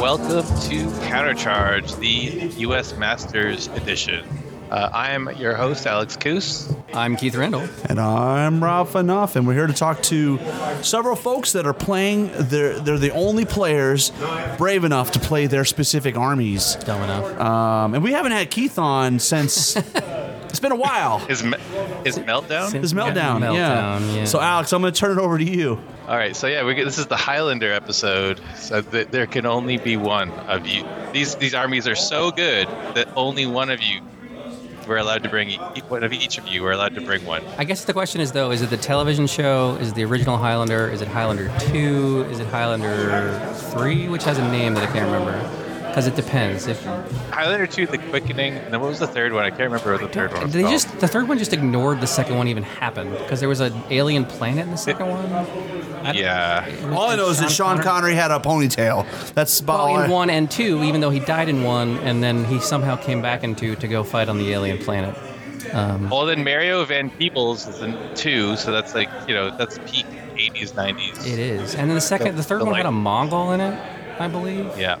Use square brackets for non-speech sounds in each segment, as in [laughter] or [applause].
Welcome to Countercharge, the U.S. Masters Edition. Uh, I am your host, Alex Coos. I'm Keith Randall. And I'm Rob Fanoff, and we're here to talk to several folks that are playing. They're, they're the only players brave enough to play their specific armies. Dumb enough. Um, and we haven't had Keith on since [laughs] it's been a while. Is me- is meltdown? His meltdown, Meltdown, yeah. So, Alex, I'm going to turn it over to you. All right, so yeah, we get, this is the Highlander episode. So th- there can only be one of you. These these armies are so good that only one of you we're allowed to bring. E- one of each of you We're allowed to bring one. I guess the question is though: Is it the television show? Is it the original Highlander? Is it Highlander Two? Is it Highlander Three, which has a name that I can't remember? Because it depends. If Highlander two, the Quickening, and then what was the third one? I can't remember what the third one was they called. just the third one just ignored the second one even happened because there was an alien planet in the second one. I- yeah. was- All I know is that Sean Connery had a ponytail. That's about all Well, I- in one and two, even though he died in one, and then he somehow came back in two to go fight on the alien planet. Um, Well, then Mario Van Peebles is in two, so that's like you know that's peak '80s '90s. it is, and then the second, the third The one had a. Mongol in it, I believe. Yeah.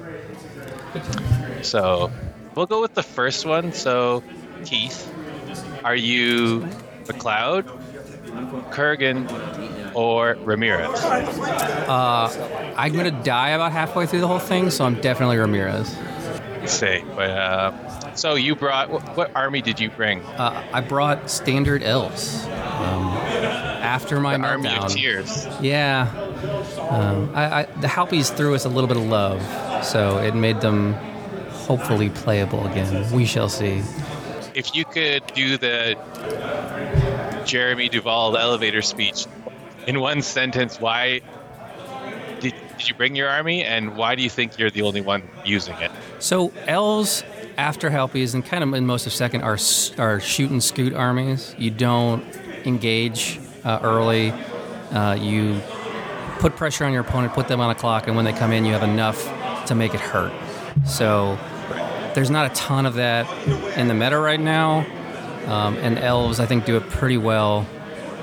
So we'll go with the first one. So, Keith, are you MacLeod, Kurgan, or Ramirez? Uh, I'm gonna die about halfway through the whole thing, so I'm definitely Ramirez. Say, but uh, so you brought what, what army did you bring? Uh, I brought standard elves um, after my The army of tears. Yeah, um, I, I, the Halpi's threw us a little bit of love, so it made them hopefully playable again. We shall see. If you could do the Jeremy Duvall elevator speech in one sentence, why did, did you bring your army, and why do you think you're the only one using it? So elves after Halpi's and kind of in most of second are are shoot and scoot armies. You don't engage uh, early. Uh, you put pressure on your opponent, put them on a clock, and when they come in, you have enough to make it hurt. So there's not a ton of that in the meta right now, um, and elves I think do it pretty well,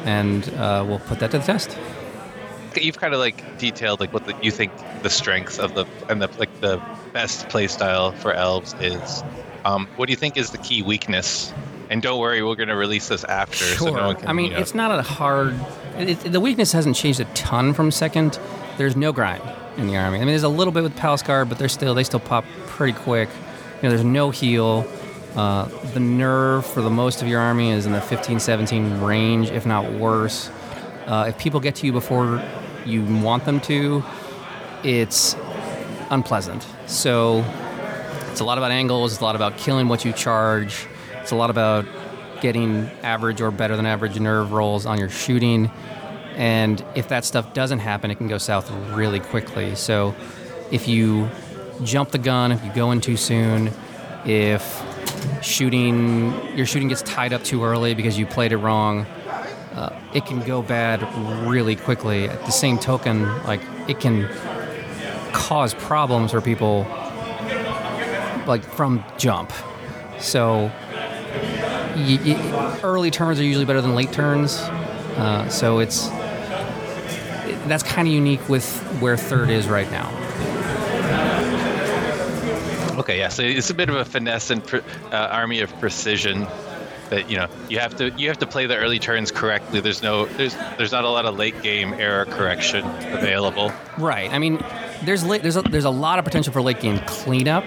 and uh, we'll put that to the test. you've kind of like detailed like what the, you think the strengths of the and the like the best playstyle for elves is. Um, what do you think is the key weakness? And don't worry, we're going to release this after, so no one can. I mean, you know- it's not a hard. It, the weakness hasn't changed a ton from second. There's no grind in the army. I mean, there's a little bit with Palace Guard, but they're still they still pop pretty quick. You know, there's no heal. Uh, the nerve for the most of your army is in the 15, 17 range, if not worse. Uh, if people get to you before you want them to, it's unpleasant. So it's a lot about angles. It's a lot about killing what you charge. It's a lot about getting average or better than average nerve rolls on your shooting. And if that stuff doesn't happen, it can go south really quickly. So if you jump the gun, if you go in too soon, if shooting your shooting gets tied up too early because you played it wrong, uh, it can go bad really quickly. At the same token, like it can cause problems for people like from jump. So y- y- early turns are usually better than late turns. Uh, so it's it- that's kind of unique with where third is right now. okay, yeah. So it's a bit of a finesse and pre- uh, army of precision. That you know, you have to you have to play the early turns correctly. There's no there's there's not a lot of late game error correction available. Right. I mean, there's late, there's a, there's a lot of potential for late game cleanup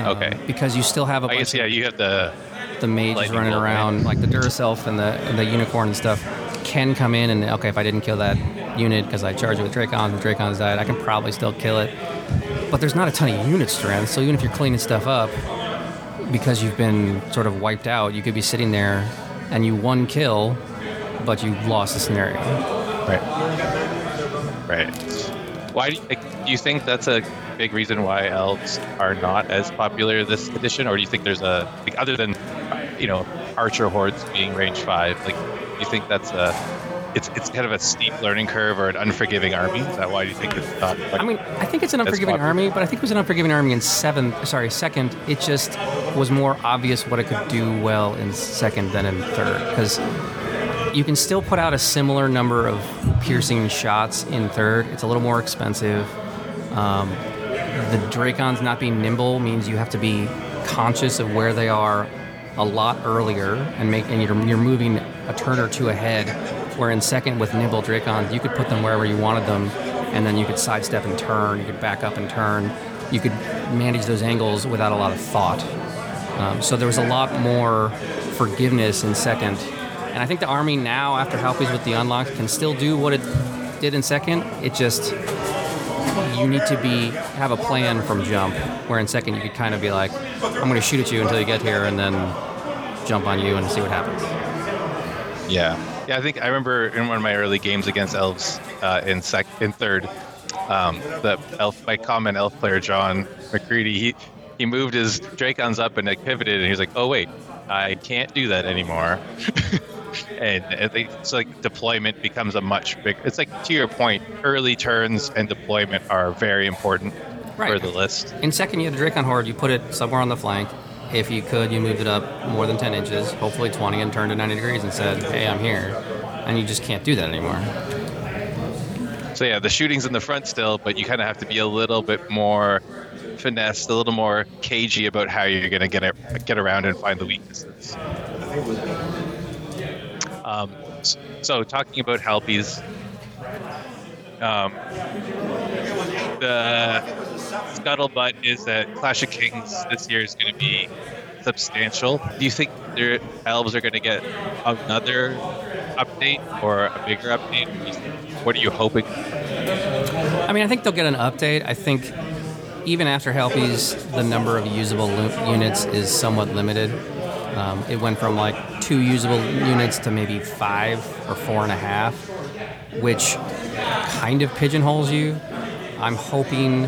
Okay. because you still have a I guess yeah. You have the the mages Lightning running bolt, right? around, like the Duraself and the and the unicorn and stuff, can come in and okay, if I didn't kill that unit because I charged it with Drakons and Drakons died, I can probably still kill it. But there's not a ton of unit strength, so even if you're cleaning stuff up, because you've been sort of wiped out, you could be sitting there and you one kill, but you lost the scenario. Right. Right. Why do you, do you think that's a big reason why elves are not as popular this edition, or do you think there's a like, other than you know archer hordes being range five? Like, do you think that's a it's it's kind of a steep learning curve or an unforgiving army? Is that why you think it's not? Like, I mean, I think it's an unforgiving army, but I think it was an unforgiving army in seventh. Sorry, second. It just was more obvious what it could do well in second than in third because you can still put out a similar number of piercing shots in third. It's a little more expensive. Um, the Drakons not being nimble means you have to be conscious of where they are a lot earlier and make and you're, you're moving a turn or two ahead. Where in second with nimble Drakons, you could put them wherever you wanted them, and then you could sidestep and turn. You could back up and turn. You could manage those angles without a lot of thought. Um, so there was a lot more forgiveness in second. And I think the Army now, after Halpi's with the unlock, can still do what it did in second. It just you need to be have a plan from jump. Where in second you could kind of be like, I'm going to shoot at you until you get here, and then jump on you and see what happens. Yeah, yeah. I think I remember in one of my early games against elves uh, in sec in third, um, the elf my common elf player John McCready he he moved his Drakons up and like pivoted and he was like, oh wait, I can't do that anymore. [laughs] and it's like deployment becomes a much bigger. It's like to your point, early turns and deployment are very important for the list. In second, you had the Drakon Horde. You put it somewhere on the flank. If you could, you moved it up more than 10 inches, hopefully 20, and turned it 90 degrees and said, "Hey, I'm here." And you just can't do that anymore. So yeah, the shooting's in the front still, but you kind of have to be a little bit more finesse, a little more cagey about how you're going to get it, get around and find the weaknesses. Um, so talking about Halpi's, um, the scuttlebutt is that Clash of Kings this year is going to be substantial. Do you think their elves are going to get another update or a bigger update? What are you hoping? I mean, I think they'll get an update. I think even after Halpi's, the number of usable units is somewhat limited. Um, it went from like two usable units to maybe five or four and a half, which kind of pigeonholes you. I'm hoping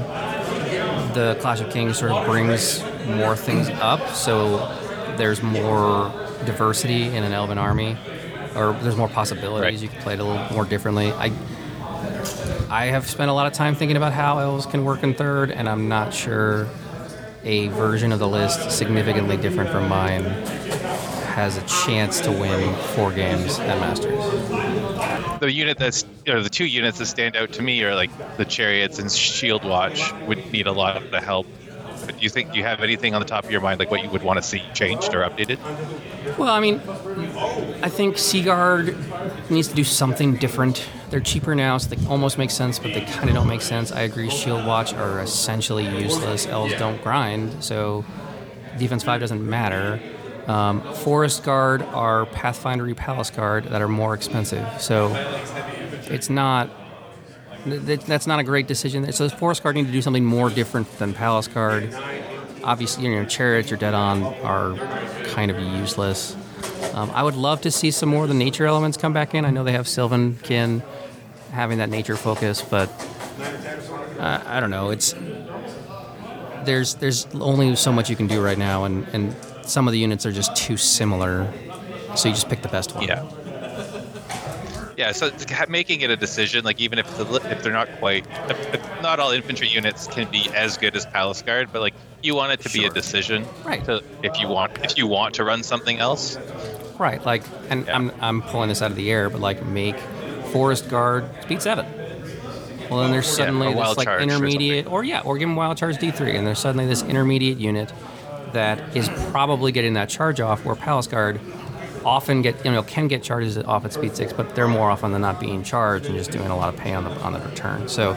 the Clash of Kings sort of brings more things up, so there's more diversity in an Elven army, or there's more possibilities. Right. You can play it a little more differently. I I have spent a lot of time thinking about how elves can work in third, and I'm not sure a version of the list significantly different from mine has a chance to win four games at Masters. the unit that's or the two units that stand out to me are like the chariots and shield watch would need a lot of the help but do you think do you have anything on the top of your mind like what you would want to see changed or updated Well, I mean, I think Seaguard needs to do something different. They're cheaper now, so they almost make sense, but they kind of don't make sense. I agree. Shield Watch are essentially useless. Elves don't grind, so defense five doesn't matter. Um, Forest Guard are Pathfindery Palace Guard that are more expensive, so it's not. th- th- That's not a great decision. So Forest Guard need to do something more different than Palace Guard obviously, you know, chariots you're dead on are kind of useless. Um, I would love to see some more of the nature elements come back in. I know they have Sylvan Kin having that nature focus, but uh, I don't know. It's there's there's only so much you can do right now, and and some of the units are just too similar. So you just pick the best one. yeah yeah so making it a decision like even if the, if they're not quite if, if not all infantry units can be as good as palace guard but like you want it to be a decision Right. to, if you want if you want to run something else Right. Like, and Yeah. I'm I'm pulling this out of the air, but like make Forest Guard speed seven. Well, then there's suddenly or this like Charge or intermediate, or, yeah, or give them Wild Charge D3, and there's suddenly this intermediate unit that is probably getting that charge off. Where Palace Guard often get you know can get charges off at speed six, but they're more often than not being charged and just doing a lot of pay on the on the return. So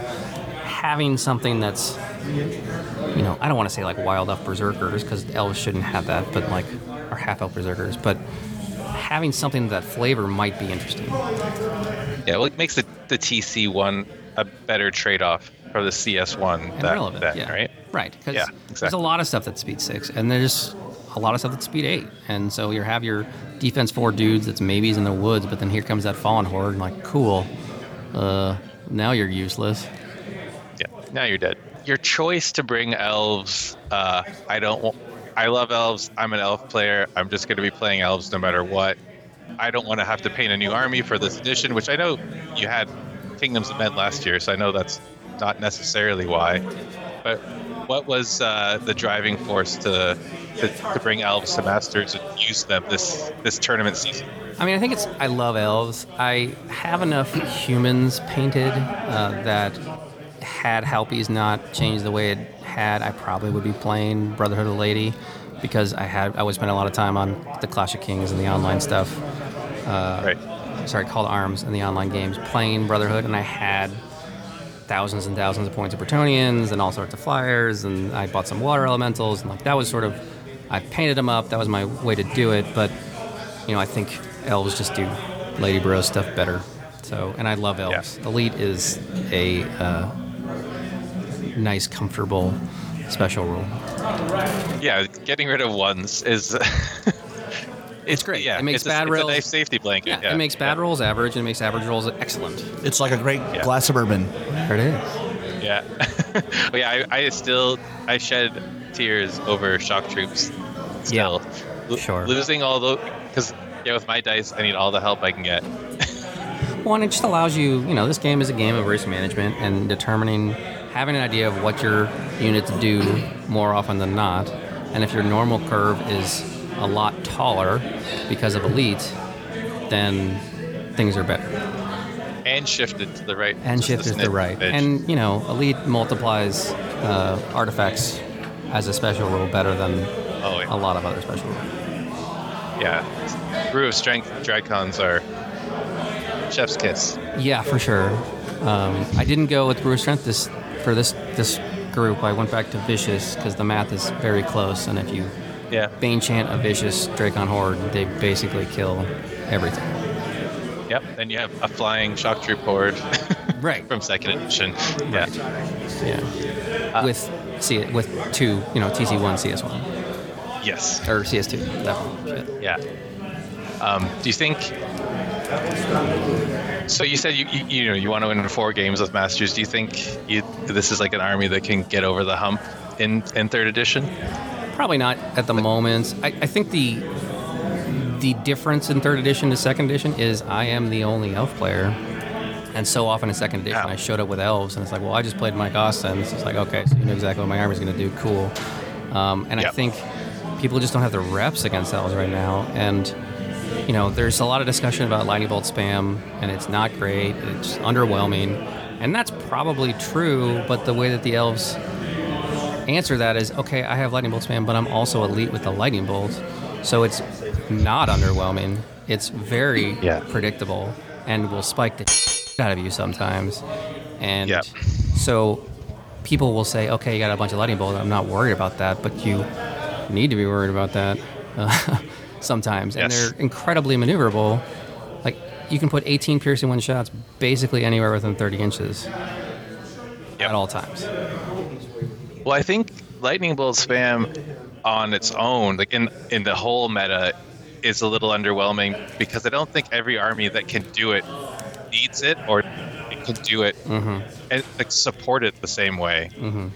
having something that's you know I don't want to say like Wild Elf Berserkers because elves shouldn't have that, but like or half elf berserkers, but having something that flavor might be interesting. yeah well it makes the, the tc one a better trade-off for the cs one and that, relevant. yeah. right Right. Because Yeah, there's a lot of stuff that's speed six, and there's a lot of stuff that's speed eight. And so you have your defense four dudes that's maybes in the woods, but then here comes that fallen horde, and like, cool. Uh, now you're useless. yeah now you're dead your choice to bring elves. Uh, I don't. I love elves. I'm an elf player. I'm just going to be playing elves no matter what. I don't want to have to paint a new army for this edition, which I know you had Kingdoms of Men last year, so I know that's not necessarily why. But what was uh, the driving force to, to to bring elves to Masters and use them this this tournament season? I mean, I think it's. I love elves. I have enough humans painted uh, that had Halpi's not changed the way it had, I probably would be playing Brotherhood of the Lady because I had I would spend a lot of time on the Clash of Kings and the online stuff. Uh, Right. Sorry, Call to Arms and the online games, playing Brotherhood, and I had thousands and thousands of points of Bretonnians and all sorts of flyers, and I bought some water elementals, and like that was sort of, I painted them up. That was my way to do it, but you know, I think elves just do Lady Bro stuff better. So, and I love elves. Elite is a uh, nice, comfortable special rule. Yeah, getting rid of ones is. [laughs] It's great. Yeah, it makes it's a, bad it's rolls. a nice safety blanket. yeah, it makes bad rolls average, and it makes average rolls excellent. It's like a great Yeah. glass of bourbon. There it is. Yeah, [laughs] but yeah, I, I still I shed tears over shock troops. Still, Lo- sure. losing all the because yeah, with my dice, I need all the help I can get. Well, and it just allows you, you know, this game is a game of risk management and determining, having an idea of what your units do more often than not. And if your normal curve is a lot taller because of elite, then things are better. and shifted to the right. And just a shift is the right. edge. And, you know, elite multiplies uh, artifacts as a special rule better than oh yeah, a lot of other special rules. yeah. Brew of Strength Drakons are chef's kiss. Yeah, for sure. Um, I didn't go with Brew of Strength this for this this group. I went back to Vicious because the math is very close, and if you Yeah, Bane chant a Vicious Drakon Horde, they basically kill everything. yep. and you have a flying shock troop horde [laughs] Right. from second edition. Yeah, Yeah. with C with two, you know, TC one, CS one, yes. or CS two. That one. Shit. Yeah. Um, do you think? So you said you, you you know you want to win four games with Masters. Do you think you, this is like an army that can get over the hump in in third edition? Probably not at the moment. I, I think the the difference in third edition to second edition is I am the only elf player. And so often in second edition. I showed up with elves, and it's like, well, I just played Mike Austin. It's like, okay, so you know exactly what my army's going to do. Cool. Um, and I think people just don't have the reps against elves right now. And, you know, there's a lot of discussion about lightning bolt spam, and it's not great. It's underwhelming. And that's probably true, but the way that the elves answer that is okay, I have lightning bolt spam, but I'm also elite with the lightning bolt. So it's not underwhelming. It's very Yeah. predictable and will spike the out of you sometimes. And Yeah. so people will say, okay, you got a bunch of lightning bolts. I'm not worried about that, but you need to be worried about that uh, [laughs] sometimes. And Yes. they're incredibly maneuverable. Like you can put 18 piercing one shots basically anywhere within 30 inches Yep. at all times. Well, I think lightning bolt spam on its own, like in in the whole meta, is a little underwhelming because I don't think every army that can do it needs it or it can do it Mm-hmm. and like support it the same way. Mhm.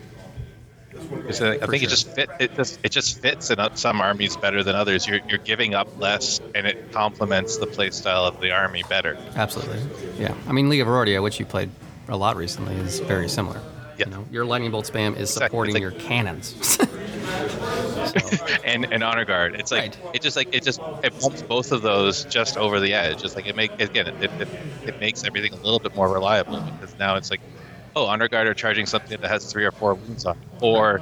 So I think sure. it just fit. It just it just fits in some armies better than others. You're you're giving up less, and it complements the playstyle of the army better. Absolutely. Yeah. I mean, League of Rhordia, which you played a lot recently, is very similar. Yeah. You know, your lightning bolt spam is supporting It's your cannons. [laughs] [laughs] and and honor guard. It's like Right. it just like it just it bumps both of those just over the edge. It's like it make again it, it, it makes everything a little bit more reliable because now it's like oh honor guard are charging something that has three or four wounds on it. or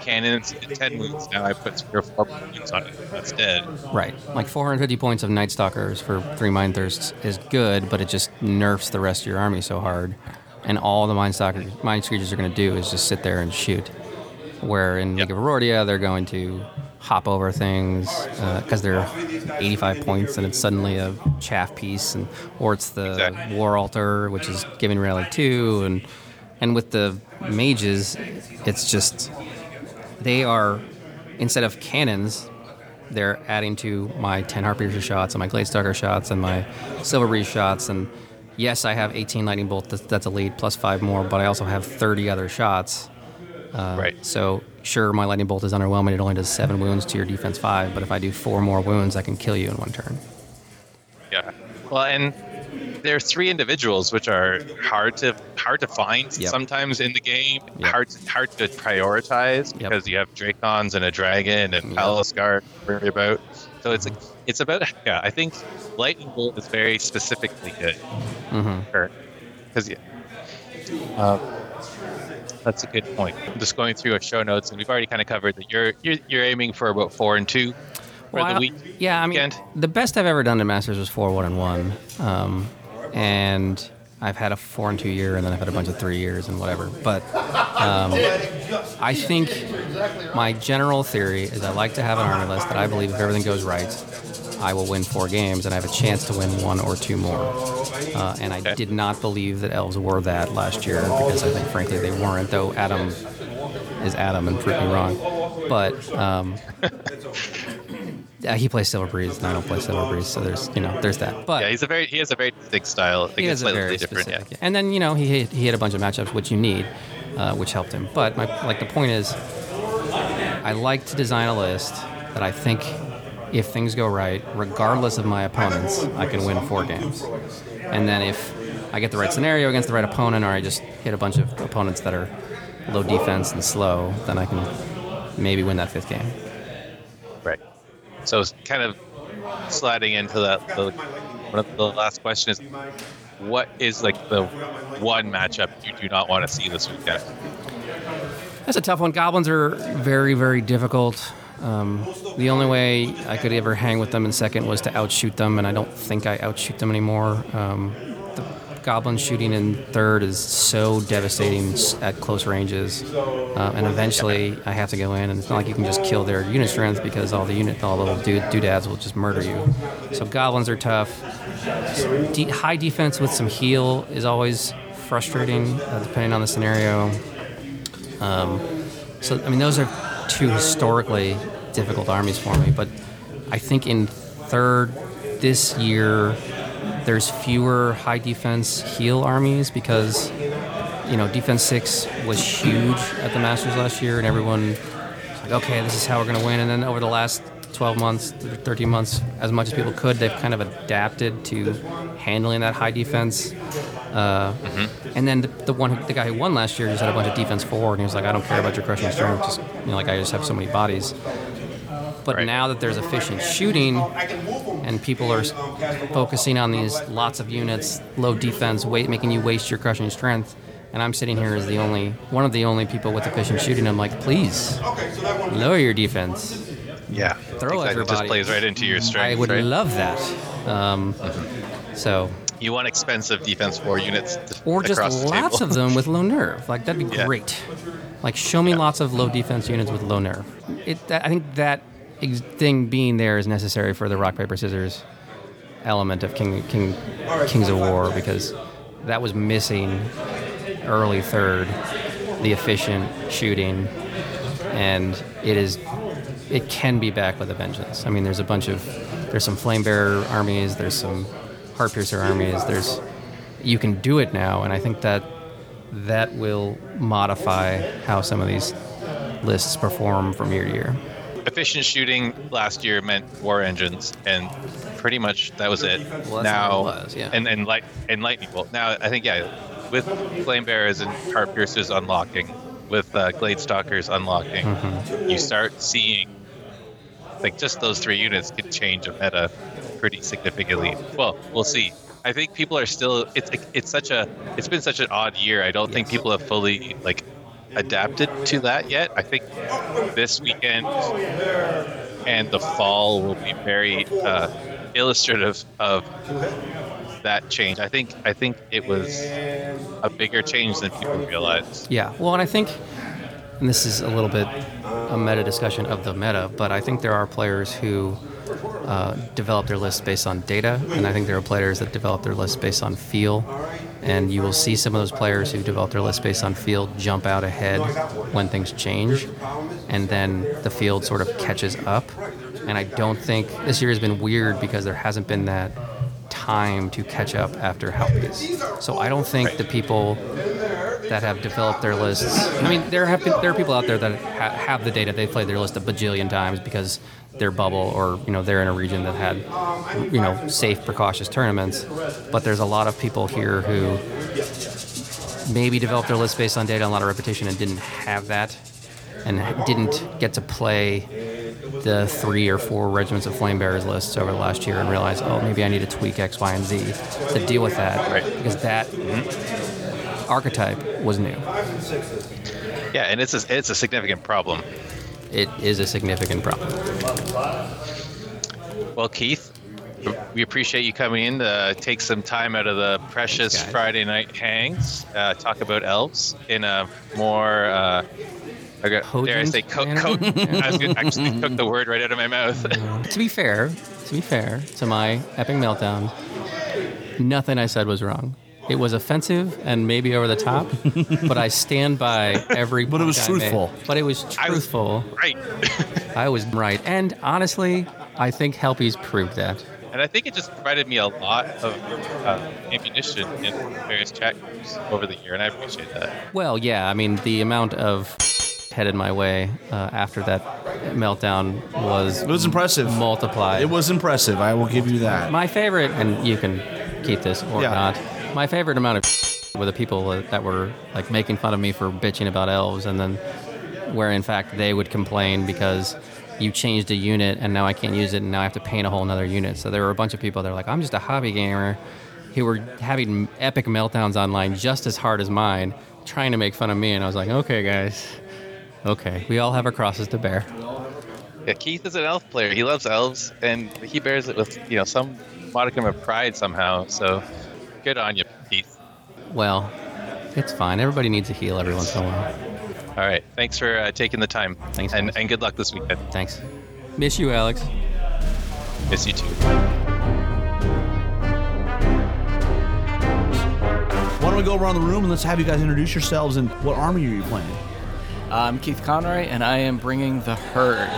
cannons at ten wounds now I put three or four wounds on it That's dead. right. Like 450 points of Night Stalkers for three Mind Thirsts is good, but it just nerfs the rest of your army so hard. And all the Mind Stalkers, Mind Screechers are going to do is just sit there and shoot. Where in Yep. League of Rhordia, they're going to hop over things because they're 85 points and it's suddenly a chaff piece, and or it's the Exactly. War Altar, which is giving rally two, and and with the mages, it's just they are instead of cannons, they're adding to my 10 Harpiercer shots and my Glade Stalker shots and my Silver Breeze shots. And yes, I have 18 Lightning Bolt, that's, that's lead plus five more, but I also have 30 other shots. Uh, Right. So sure, my lightning bolt is underwhelming. It only does seven wounds to your defense five, but if I do four more wounds, I can kill you in one turn. Yeah. Well, and there are three individuals which are hard to hard to find Yep. sometimes in the game. Yep. Hard hard to prioritize Yep. because you have Drakons and a dragon and Yep. To worry about. So it's like it's about yeah. I think Lightning Bolt is very specifically good hmm because yeah. Um, that's a good point. I'm just going through our show notes, and we've already kind of covered that you're you're, you're aiming for about four and two for Well, the I- week. Yeah, I mean, weekend. the best I've ever done in Masters was four one and one, um, and I've had a four and two year, and then I've had a bunch of three years and whatever. But um, I think my general theory is I like to have an army list that I believe if everything goes right, I will win four games, and I have a chance to win one or two more. Uh, and I Okay. did not believe that elves were that last year because I think, frankly, they weren't. Though Adam is Adam and prove me wrong, but. Um, yeah, [laughs] he plays Silver Breeze, and I don't play Silver Breeze, so there's you know there's that. But Yeah, he's a very he has a very distinct style. He has a very different. specific. Yeah. And then you know he hit, he had a bunch of matchups which you need, uh, which helped him. But my like the point is, I like to design a list that I think if things go right, regardless of my opponents, I can win four games. And then if I get the right scenario against the right opponent, or I just hit a bunch of opponents that are low defense and slow, then I can maybe win that fifth game. Right. So it's kind of sliding into that. The, the last question is, what is like the one matchup you do not want to see this weekend? That's a tough one. Goblins are very, very difficult. Um, the only way I could ever hang with them in second was to outshoot them, and I don't think I outshoot them anymore. Um, the goblin shooting in third is so devastating at close ranges, uh, and eventually I have to go in, and it's not like you can just kill their unit strength because all the unit, all the little dude, doodads will just murder you. So goblins are tough. De- high defense with some heal is always frustrating, uh, depending on the scenario. Um, so, I mean, those are two historically difficult armies for me. But I think in third this year, there's fewer high defense heal armies because, you know, defense six was huge at the Masters last year, and everyone was like, okay, this is how we're going to win. And then over the last 12 months, 13 months, as much as people could, they've kind of adapted to handling that high defense. Uh, And then the, the one, the guy who won last year, just had a bunch of defense forward, and he was like, "I don't care about your crushing strength, just you know, like I just have so many bodies." But Right. now that there's efficient shooting, and people are focusing on these lots of units, low defense, weight, making you waste your crushing strength, and I'm sitting here as the only one of the only people with efficient shooting. I'm like, please lower your defense. Yeah. Throw exactly. It everybody. just plays right into your strength. I would right? love that. Um, so, You want expensive defense four units or just lots of them with low nerve. Like that'd be Yeah. great. Like show me lots of low defense units with low nerve. It, I think that ex- thing being there is necessary for the rock paper scissors element of King, King Kings of War because that was missing early third, the efficient shooting, and it is it can be back with a vengeance. I mean, there's a bunch of there's some flame bearer armies, there's some heart piercer armies, there's you can do it now, and I think that that will modify how some of these lists perform from year to year. Efficient shooting last year meant war engines, and pretty much that was it. Well, now, it was, yeah. and and light and lightning bolt. Now I think yeah, with flame bearers and heart piercers unlocking, with uh, glade stalkers unlocking, Mm-hmm. you start seeing like just those three units can change a meta pretty significantly. Well, we'll see. I think people are still. It's it's such a. It's been such an odd year. I don't think people have fully like adapted to that yet. I think this weekend and the fall will be very uh, illustrative of that change. I think I think it was a bigger change than people realized. Yeah, well, and I think, and this is a little bit a meta discussion of the meta, but I think there are players who uh, develop their lists based on data, and I think there are players that develop their lists based on feel. And you will see some of those players who develop their lists based on feel jump out ahead when things change, and then the field sort of catches up. And I don't think this year has been weird because there hasn't been that time to catch up after Halpi's. So I don't think the people that have developed their lists. I mean, there have been, there are people out there that ha- have the data. They've played their list a bajillion times because their bubble or you know they're in a region that had you know safe, precautious tournaments. But there's a lot of people here who maybe developed their list based on data and a lot of reputation and didn't have that and didn't get to play the three or four regiments of flame bearers lists over the last year and realize, oh, maybe I need to tweak X, Y, and Z to deal with that Right. because that archetype was new. Yeah, and it's a, it's a significant problem. It is a significant problem. Well, Keith, we appreciate you coming in to take some time out of the precious guys. Friday night hangs, uh, talk about elves in a more, uh, I got- dare I say, co- co- [laughs] I was actually took the word right out of my mouth. [laughs] to be fair, to be fair to my epic meltdown, nothing I said was wrong. It was offensive and maybe over the top, [laughs] but I stand by every. But it was point I made. truthful. But it was truthful. I was- truthful. right. [laughs] I was right, and honestly, I think Halpi's proved that. And I think it just provided me a lot of uh, ammunition in various chat groups over the year, and I appreciate that. Well, yeah, I mean the amount of headed my way uh, after that meltdown was It was impressive. multiplied. It was impressive. I will give you that. My favorite, and you can keep this or Yeah. not. My favorite amount of [laughs] were the people that were like making fun of me for bitching about elves, and then where in fact they would complain because you changed a unit and now I can't use it, and now I have to paint a whole another unit. So there were a bunch of people that were like, I'm just a hobby gamer, who were having epic meltdowns online just as hard as mine, trying to make fun of me, and I was like, okay, guys. Okay, we all have our crosses to bear. Yeah, Keith is an elf player. He loves elves, and he bears it with you know some modicum of pride somehow. So good on you, Keith. Well, it's fine. Everybody needs a heal every once in a while. All right, thanks for uh, taking the time. Thanks, and guys. and good luck this weekend. Thanks. Miss you, Alex. Miss you too. Why don't we go around the room and let's have you guys introduce yourselves and what army are you playing? I'm Keith Conroy, and I am bringing the herd.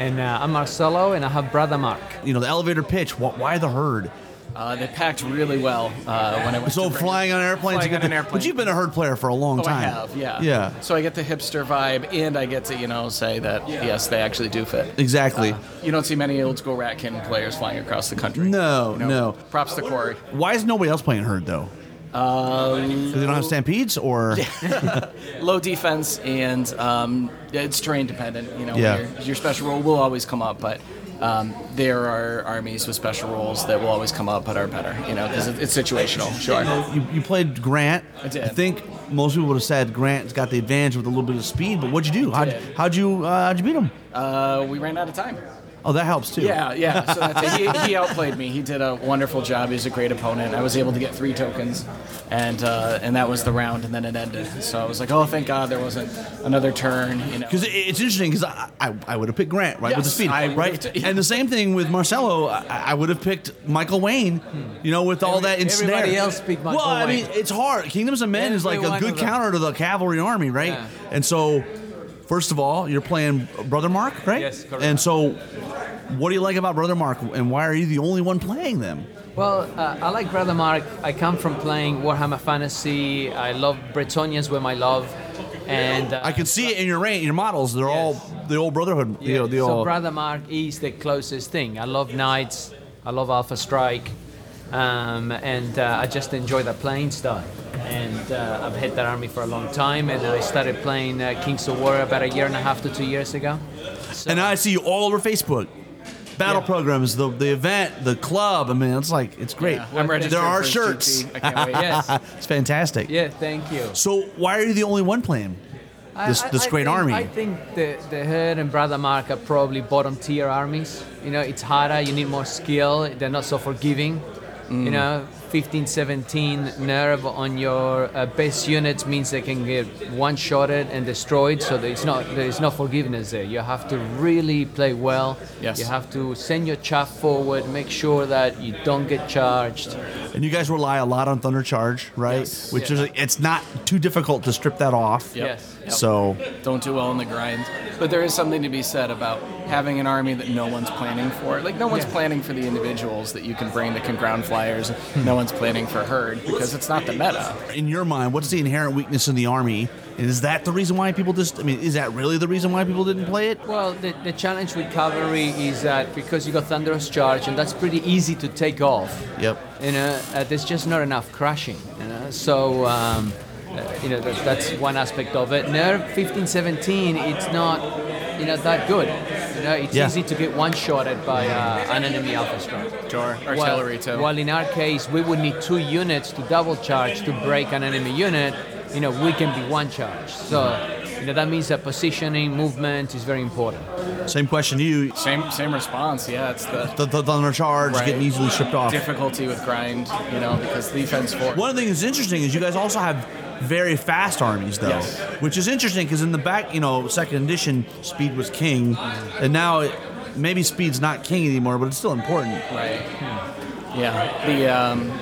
And uh, I'm Marcelo, and I have Brotherhood. You know, the elevator pitch. Why the herd? Uh, they packed really well uh, when I went. So to flying on airplanes. Flying you on get an airplane. But you've been a herd player for a long Oh, I time. have, yeah. Yeah. So I get the hipster vibe, and I get to, you know, say that yes, they actually do fit. Exactly. Uh, you don't see many old school Ratkin players flying across the country. No, You know, no. Props to Corey. Why is nobody else playing herd though? Um, Because they don't have stampedes, or [laughs] low defense, and um, it's terrain dependent. You know, Yeah. your, your special role will always come up, but um, there are armies with special roles that will always come up, but are better. You know, because it's situational. Sure. you, you played Grant. I did. I think most people would have said Grant's got the advantage with a little bit of speed. But what'd you do? How'd, how'd you uh, how'd you beat him? Uh, we ran out of time. Oh, that helps too. Yeah, yeah. So that's it. He, he outplayed me. He did a wonderful job. He was a great opponent. I was able to get three tokens, and uh, and that was the round, and then it ended. So I was like, oh, thank God there wasn't another turn. You know. Because it's interesting because I, I, I would have picked Grant right with the Yes, speed I right would've and the same thing with Marcelo I, I would have picked Michael Wayne you know with all Every- that ensnare. everybody else picked Michael well I mean Wayne. it's hard Kingdoms of Men is like Every a one good of them. counter to the cavalry army right Yeah. and so first of all you're playing Brotherhood right Yes, correct. and so what do you like about Brotherhood and why are you the only one playing them Well, uh, I like Brotherhood. I come from playing Warhammer Fantasy. I love Bretonnians with my love, and uh, I can see it in your range your models they're Yes. all the old Brotherhood you know, the so old Brother Mark is the closest thing. I love Knights. I love Alpha Strike, um, and uh, I just enjoy the playing style. And uh, I've had that army for a long time, and I started playing uh, Kings of War about a year and a half to two years ago. So, And now I see you all over Facebook. Battle Yeah. programs, the the event, the club. I mean, it's like it's great. Yeah, I'm registered there are shirts. I can't wait. yes, [laughs] It's fantastic. yeah, thank you. So why are you the only one playing this I- this I great think- army? I think the the Herd and Brotherhood are probably bottom tier armies. You know, it's harder. You need more skill. They're not so forgiving. Mm. You know, 15, 17 nerve on your uh, base units means they can get one-shotted and destroyed. So there is not there is no forgiveness there. You have to really play well. Yes. You have to send your chaff forward. Make sure that you don't get charged. And you guys rely a lot on Thunder Charge, right? Yes. Which Yeah. is it's not too difficult to strip that off. Yep. Yes. Yep. So don't do well in the grind. But there is something to be said about having an army that no one's planning for. Like no one's planning for the individuals that you can bring that can ground flyers. No one's planning for herd because it's not the meta. in your mind, what's the inherent weakness in the army? And is that the reason why people just? I mean, is that really the reason why people didn't play it? Well, the, the challenge with cavalry is that because you got thunderous charge, and that's pretty easy to take off. Yep. You know, uh, there's just not enough crashing. You know, so um, uh, you know that, that's one aspect of it. Nerf 15, 17, it's not you know that good. You know, it's Yeah. easy to get one shotted by uh, an enemy alpha strike. Sure. Artillery while, too. While in our case, we would need two units to double charge to break an enemy unit. You know, we can be one charge. So, you know, that means that positioning, movement is very important. Same question to you. same same response. Yeah, it's the The, the Thunder Charge Right. getting easily stripped off. difficulty with grind. You know, because defense for One of the things that's interesting is you guys also have very fast armies, though, Yes. which is interesting because in the back, you know, second edition, speed was king, and now it, maybe speed's not king anymore, but it's still important. Right. Yeah. The um,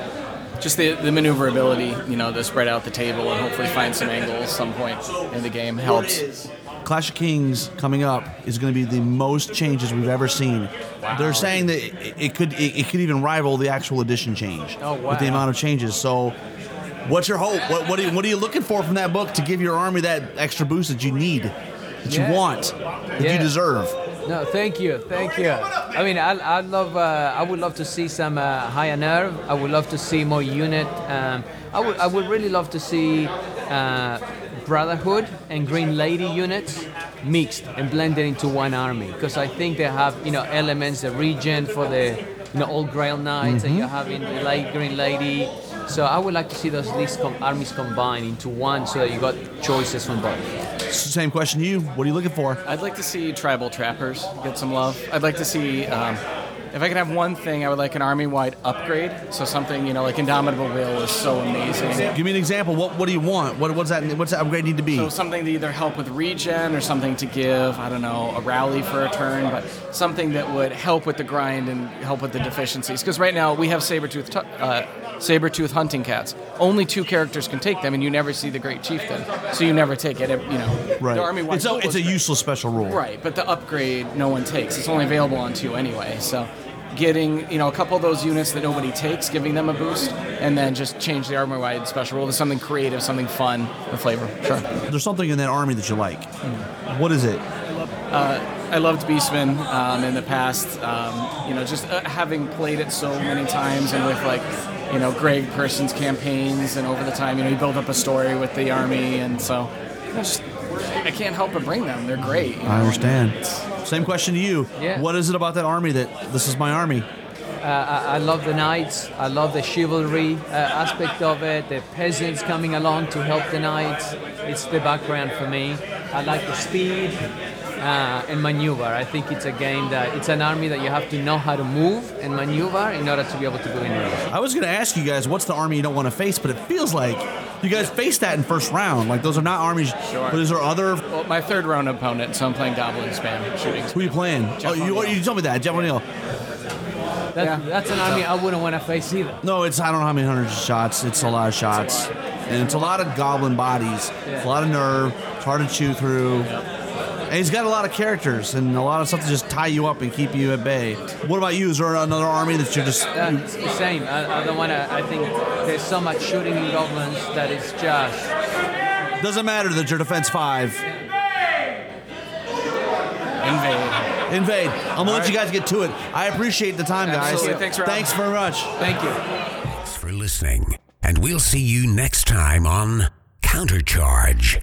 just the, the maneuverability, you know, to spread out the table and hopefully find some angles some point in the game helps. Clash of Kings coming up is going to be the most changes we've ever seen. They're saying that it, it could it, it could even rival the actual edition change Oh, with the amount of changes. So, what's your hope? What what are, you, what are you looking for from that book to give your army that extra boost that you need, that Yeah. you want, that you deserve? No, thank you, thank you. I mean, I, I love, uh, I would love to see some uh, higher nerve. I would love to see more unit. Um, I would, I would really love to see uh, Brotherhood and Green Lady units mixed and blended into one army because I think they have, you know, elements, the region for the, you know, Old Grail Knights, and you have in the late Green Lady. So I would like to see those these com- armies combined into one, so that you got choices from both. Same question to you. What are you looking for? I'd like to see tribal trappers get some love. I'd like to see, um, if I could have one thing, I would like an army-wide upgrade. So something, you know, like Indomitable Will is so amazing. Give me an example. What what do you want? What what's that? What's that upgrade need to be? So something to either help with regen or something to give, I don't know, a rally for a turn, but something that would help with the grind and help with the deficiencies. Because right now we have Sabretooth, tu- uh, Sabretooth hunting cats. Only two characters can take them, and you never see the Great Chieftain. So you never take it, you know. right. The army it's a it's a useless special rule. Right, but the upgrade no one takes. It's only available on two anyway. So getting, you know, a couple of those units that nobody takes, giving them a boost, and then just change the army wide special rule to something creative, something fun, and flavor. Sure. There's something in that army that you like. What is it? I loved Beastman um, in the past. Um, you know, just uh, having played it so many times and with like, you know, Greg Person's campaigns and over the time, you know, you build up a story with the army, and so you know, just I can't help but bring them. They're great. you know, I and understand. Same question to you. Yeah. What is it about that army that this is my army? Uh, I, I love the knights. I love the chivalry uh, aspect of it. The peasants coming along to help the knights. It's the background for me. I like the speed uh, and maneuver. I think it's a game that it's an army that you have to know how to move and maneuver in order to be able to do anything. I was going to ask you guys what's the army you don't want to face, but it feels like you guys faced that in first round. Like those are not armies. Sure. But is there other? Well, my third round opponent, so I'm playing Goblin Spam shooting. Who are you playing? Jeff oh, you, O'Neill. you told me that, Jeff O'Neill. That, Yeah. That's an army I wouldn't want to face either. No, it's I don't know how many hundreds of shots. It's a lot of shots, and it's a lot of goblin bodies. It's a lot of nerve. It's hard to chew through. And he's got a lot of characters and a lot of stuff to just tie you up and keep you at bay. What about you? Is there another army that you're just? Uh, it's the same. I, I don't want to. I think there's so much shooting in goblins that it's just Doesn't matter that you're defense five. Invade. Invade. I'm gonna let you guys get to it. I appreciate the time, guys. Absolutely. Thanks, Rob. Thanks very much. thank you. Thanks for listening, and we'll see you next time on Countercharge.